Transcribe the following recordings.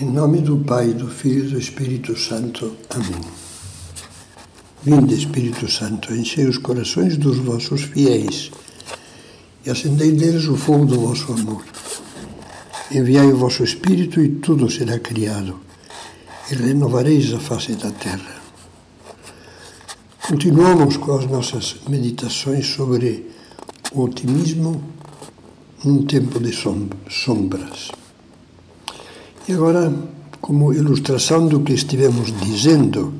Em nome do Pai, do Filho e do Espírito Santo. Amém. Vinde, Espírito Santo, enchei os corações dos vossos fiéis e acendei neles o fogo do vosso amor. Enviai o vosso Espírito e tudo será criado, e renovareis a face da terra. Continuamos com as nossas meditações sobre o otimismo num tempo de sombras. E agora, como ilustração do que estivemos dizendo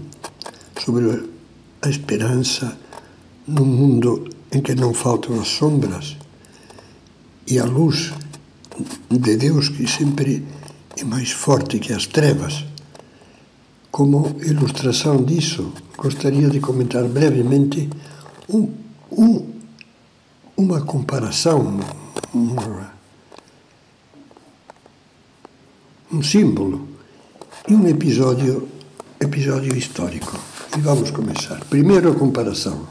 sobre a esperança num mundo em que não faltam as sombras e a luz de Deus que sempre é mais forte que as trevas. Como ilustração disso, gostaria de comentar brevemente um, um, uma comparação, uma, um símbolo e um episódio, episódio histórico. E vamos começar. Primeiro a comparação.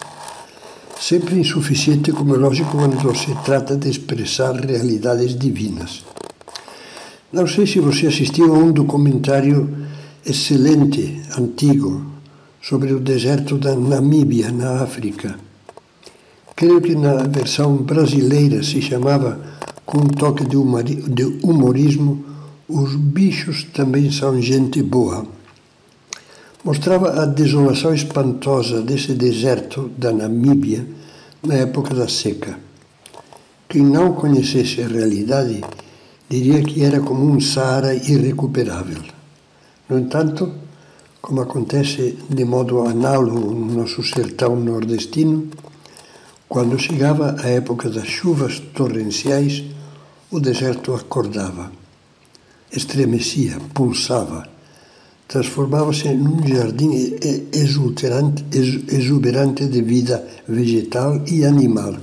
Sempre insuficiente, como é lógico, quando se trata de expressar realidades divinas. Não sei se você assistiu a um documentário excelente, antigo, sobre o deserto da Namíbia, na África. Creio que na versão brasileira se chamava, com um toque de humorismo, os bichos também são gente boa. Mostrava a desolação espantosa desse deserto da Namíbia na época da seca. Quem não conhecesse a realidade diria que era como um Saara irrecuperável. No entanto, como acontece de modo análogo no nosso sertão nordestino, quando chegava a época das chuvas torrenciais, o deserto acordava estremecia, pulsava, transformava-se num jardim exuberante, exuberante de vida vegetal e animal.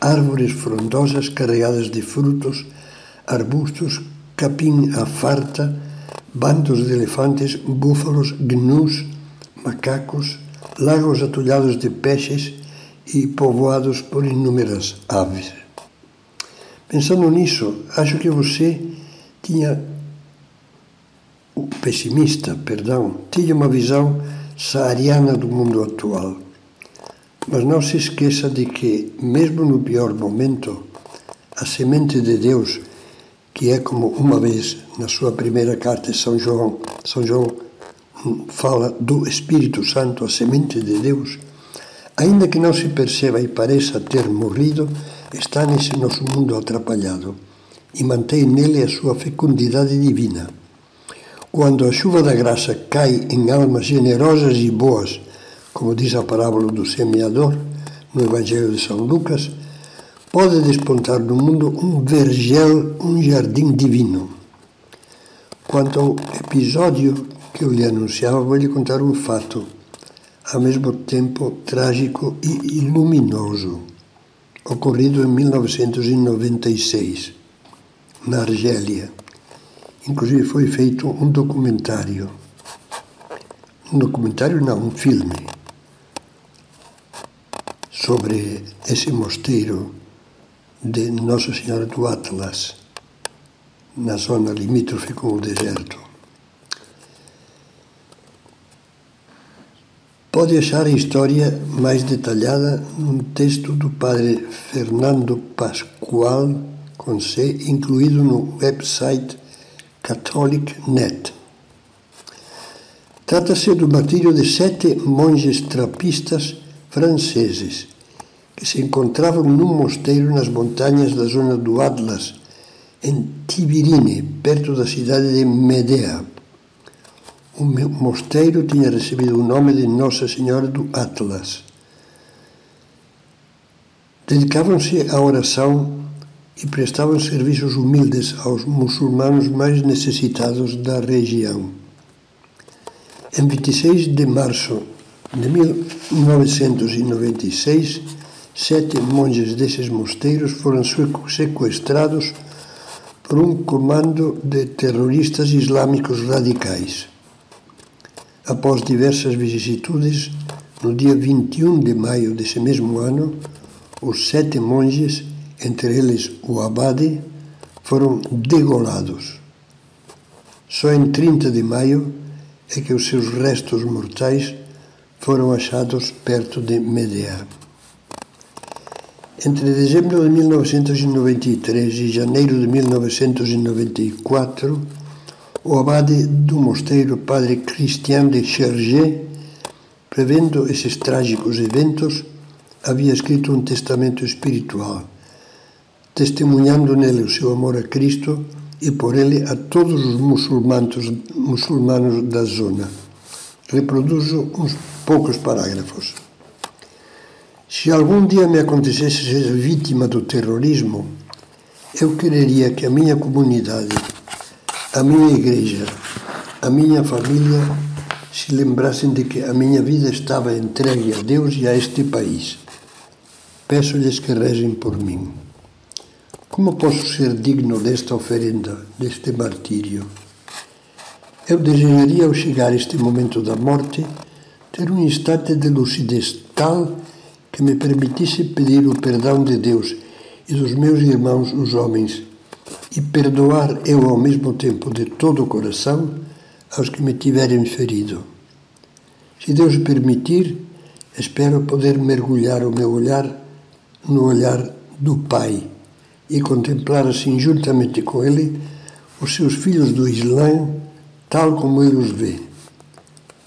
Árvores frondosas carregadas de frutos, arbustos, capim à farta, bandos de elefantes, búfalos, gnus, macacos, lagos atulhados de peixes e povoados por inúmeras aves. Pensando nisso, acho que você tinha o pessimista, perdão, tinha uma visão saariana do mundo atual. Mas não se esqueça de que, mesmo no pior momento, a semente de Deus, que é como uma vez na sua primeira carta São João, São João fala do Espírito Santo, a semente de Deus, ainda que não se perceba e pareça ter morrido, está nesse nosso mundo atrapalhado e mantém nele a sua fecundidade divina. Quando a chuva da graça cai em almas generosas e boas, como diz a parábola do semeador no Evangelho de São Lucas, pode despontar no mundo um vergel, um jardim divino. Quanto ao episódio que eu lhe anunciava, vou lhe contar um fato, ao mesmo tempo trágico e luminoso, ocorrido em 1996 na Argélia. Inclusive foi feito um documentário. Um documentário não, um filme sobre esse mosteiro de Nossa Senhora do Atlas, na zona limítrofe com o deserto. Pode achar a história mais detalhada num texto do padre Fernando Pascoal com C, incluído no website CatholicNet. Trata-se do martírio de sete monges trapistas franceses que se encontravam num mosteiro nas montanhas da zona do Atlas, em Tibirine, perto da cidade de Medea. O mosteiro tinha recebido o nome de Nossa Senhora do Atlas. Dedicavam-se à oração e prestavam serviços humildes aos muçulmanos mais necessitados da região. Em 26 de março de 1996, sete monges desses mosteiros foram sequestrados por um comando de terroristas islâmicos radicais. Após diversas vicissitudes, no dia 21 de maio desse mesmo ano, os sete monges entre eles o abade, foram degolados. Só em 30 de maio é que os seus restos mortais foram achados perto de Medea. Entre dezembro de 1993 e janeiro de 1994, o abade do mosteiro Padre Christian de Chergé, prevendo esses trágicos eventos, havia escrito um testamento espiritual, testemunhando nele o seu amor a Cristo e por ele a todos os muçulmanos, muçulmanos da zona. Reproduzo uns poucos parágrafos. Se algum dia me acontecesse ser vítima do terrorismo, eu quereria que a minha comunidade, a minha igreja, a minha família se lembrassem de que a minha vida estava entregue a Deus e a este país. Peço-lhes que rezem por mim. Como posso ser digno desta oferenda, deste martírio? Eu desejaria, ao chegar este momento da morte, ter um instante de lucidez tal que me permitisse pedir o perdão de Deus e dos meus irmãos, os homens, e perdoar eu ao mesmo tempo de todo o coração aos que me tiverem ferido. Se Deus permitir, espero poder mergulhar o meu olhar no olhar do Pai e contemplar assim juntamente com ele os seus filhos do Islã, tal como ele os vê.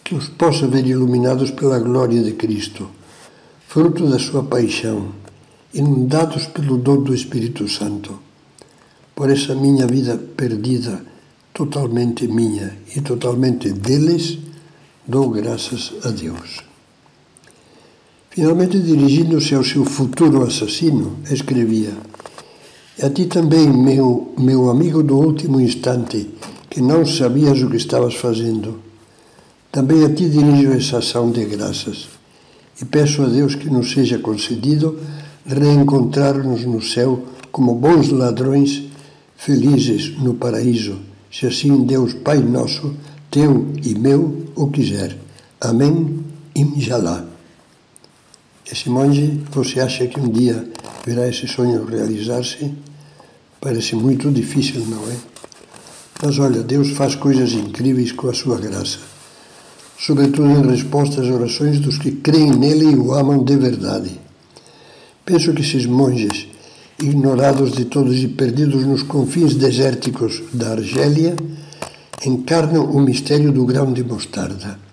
Que os possa ver iluminados pela glória de Cristo, fruto da sua paixão, inundados pelo dom do Espírito Santo. Por essa minha vida perdida, totalmente minha e totalmente deles, dou graças a Deus. Finalmente, dirigindo-se ao seu futuro assassino, escrevia: a ti também, meu, meu amigo do último instante, que não sabias o que estavas fazendo. Também a ti dirijo essa ação de graças e peço a Deus que nos seja concedido reencontrar-nos no céu como bons ladrões, felizes no paraíso, se assim Deus Pai nosso, teu e meu o quiser. Amém. Injalá. Esse monge, você acha que um dia verá esse sonho realizar-se? Parece muito difícil, não é? Mas olha, Deus faz coisas incríveis com a sua graça, sobretudo em resposta às orações dos que creem nele e o amam de verdade. Penso que esses monges, ignorados de todos e perdidos nos confins desérticos da Argélia, encarnam o mistério do grão de mostarda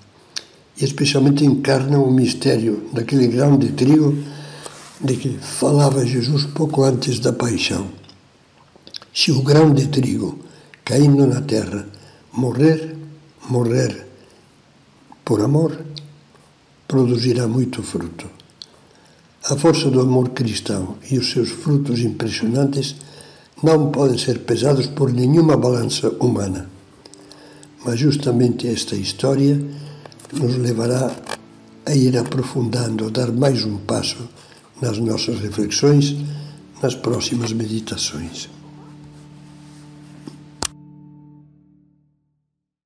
especialmente encarnam o mistério daquele grão de trigo de que falava Jesus pouco antes da paixão. Se o grão de trigo caindo na terra morrer, morrer por amor, produzirá muito fruto. A força do amor cristão e os seus frutos impressionantes não podem ser pesados por nenhuma balança humana. Mas justamente esta história nos levará a ir aprofundando, dar mais um passo nas nossas reflexões, nas próximas meditações.